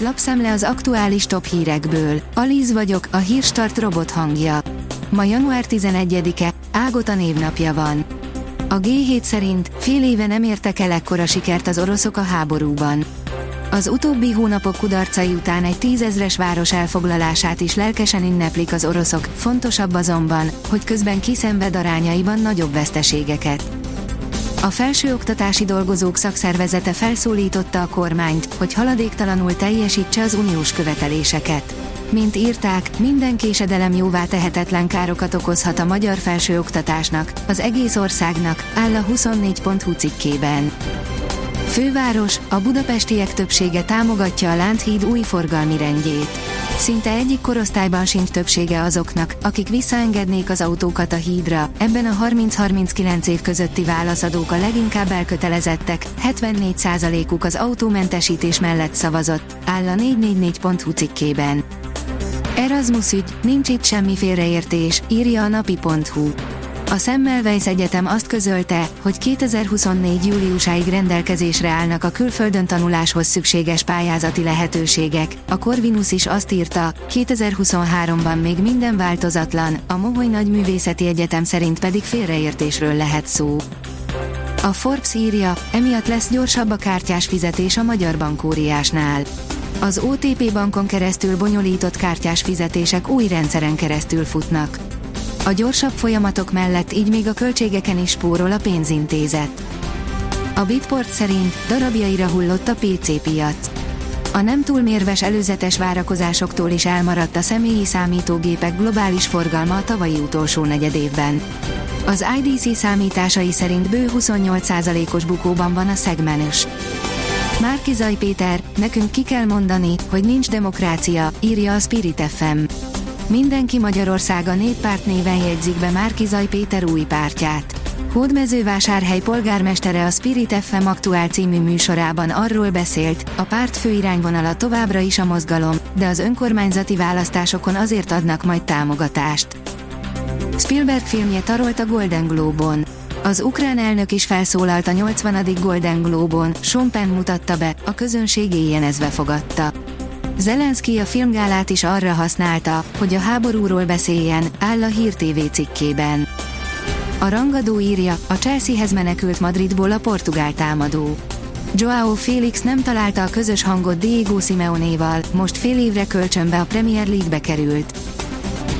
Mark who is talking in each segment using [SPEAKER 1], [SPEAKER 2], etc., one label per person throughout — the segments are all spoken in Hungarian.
[SPEAKER 1] Lapszemle az aktuális top hírekből. Alíz vagyok, a hírstart robot hangja. Ma január 11-e, Ágota névnapja van. A G7 szerint fél éve nem értek el ekkora sikert az oroszok a háborúban. Az utóbbi hónapok kudarcai után egy tízezres város elfoglalását is lelkesen ünneplik az oroszok, fontosabb azonban, hogy közben kiszenved arányaiban nagyobb veszteségeket. A felsőoktatási dolgozók szakszervezete felszólította a kormányt, hogy haladéktalanul teljesítse az uniós követeléseket. Mint írták, minden késedelem jóvá tehetetlen károkat okozhat a magyar felsőoktatásnak, az egész országnak, áll a 24.hu cikkében. Főváros, a budapestiek többsége támogatja a Lánchíd új forgalmi rendjét. Szinte egyik korosztályban sincs többsége azoknak, akik visszaengednék az autókat a hídra, ebben a 30-39 év közötti válaszadók a leginkább elkötelezettek, 74%-uk az autómentesítés mellett szavazott, áll a 444.hu cikkében. Erasmus ügy, nincs itt semmi félreértés, írja a napi.hu. A Semmelweis Egyetem azt közölte, hogy 2024. júliusáig rendelkezésre állnak a külföldön tanuláshoz szükséges pályázati lehetőségek. A Corvinus is azt írta, 2023-ban még minden változatlan, a Moholy Nagy Művészeti Egyetem szerint pedig félreértésről lehet szó. A Forbes írja, emiatt lesz gyorsabb a kártyás fizetés a magyar bankóriásnál. Az OTP bankon keresztül bonyolított kártyás fizetések új rendszeren keresztül futnak. A gyorsabb folyamatok mellett így még a költségeken is spórol a pénzintézet. A Bitport szerint darabjaira hullott a PC piac. A nem túl mérves előzetes várakozásoktól is elmaradt a személyi számítógépek globális forgalma a tavalyi utolsó negyedévben. Az IDC számításai szerint bő 28%-os bukóban van a szegmenus. Márkizaj Péter, nekünk ki kell mondani, hogy nincs demokrácia, írja a Spirit FM. Mindenki Magyarországa néppárt néven jegyzik be Márkizaj Péter új pártját. Hódmezővásárhely polgármestere a Spirit FM aktuál című műsorában arról beszélt, a párt főirányvonala továbbra is a mozgalom, de az önkormányzati választásokon azért adnak majd támogatást. Spielberg filmje tarolt a Golden Globe-on. Az ukrán elnök is felszólalt a 80. Golden Globe-on, Sean Penn mutatta be, a közönség éjjenezve fogadta. Zelenszky a filmgálát is arra használta, hogy a háborúról beszéljen, áll a Hír TV cikkében. A rangadó írja, a Chelseahez menekült Madridból a portugál támadó. Joao Félix nem találta a közös hangot Diego Simeonéval, most fél évre kölcsönbe a Premier League-be került.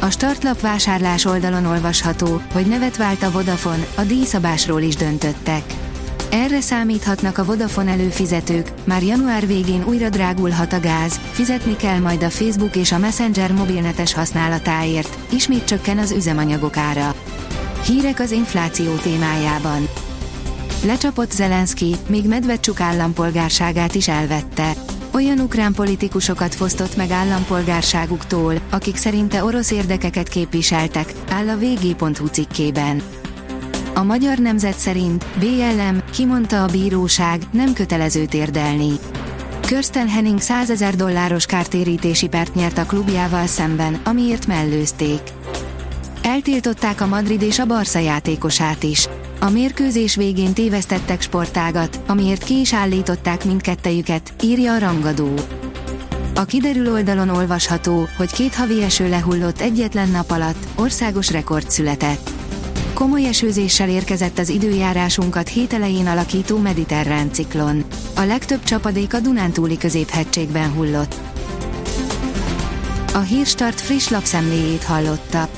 [SPEAKER 1] A startlap vásárlás oldalon olvasható, hogy nevet vált a Vodafone, a díjszabásról is döntöttek. Erre számíthatnak a Vodafone előfizetők, már január végén újra drágulhat a gáz, fizetni kell majd a Facebook és a Messenger mobilnetes használatáért, ismét csökken az üzemanyagok ára. Hírek az infláció témájában. Lecsapott Zelenszky, még Medvedcsuk állampolgárságát is elvette. Olyan ukrán politikusokat fosztott meg állampolgárságuktól, akik szerinte orosz érdekeket képviseltek, áll a vg.hu cikkében. A magyar nemzet szerint BLM, kimondta a bíróság, nem kötelező térdelni. Kirsten Henning 100 ezer dolláros kártérítési pert nyert a klubjával szemben, amiért mellőzték. Eltiltották a Madrid és a Barca játékosát is. A mérkőzés végén tévesztettek sportágat, amiért ki is állították mindkettejüket, írja a rangadó. A kiderül oldalon olvasható, hogy két havi eső lehullott egyetlen nap alatt, országos rekord született. Komoly esőzéssel érkezett az időjárásunkat hét elején alakító mediterrán ciklon. A legtöbb csapadék a Dunántúli középhegységben hullott. A Hírstart friss lapszemléjét hallotta.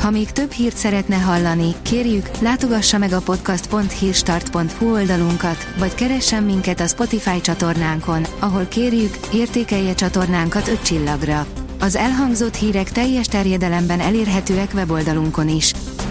[SPEAKER 1] Ha még több hírt szeretne hallani, kérjük, látogassa meg a podcast.hírstart.hu oldalunkat, vagy keressen minket a Spotify csatornánkon, ahol kérjük, értékelje csatornánkat 5 csillagra. Az elhangzott hírek teljes terjedelemben elérhetőek weboldalunkon is.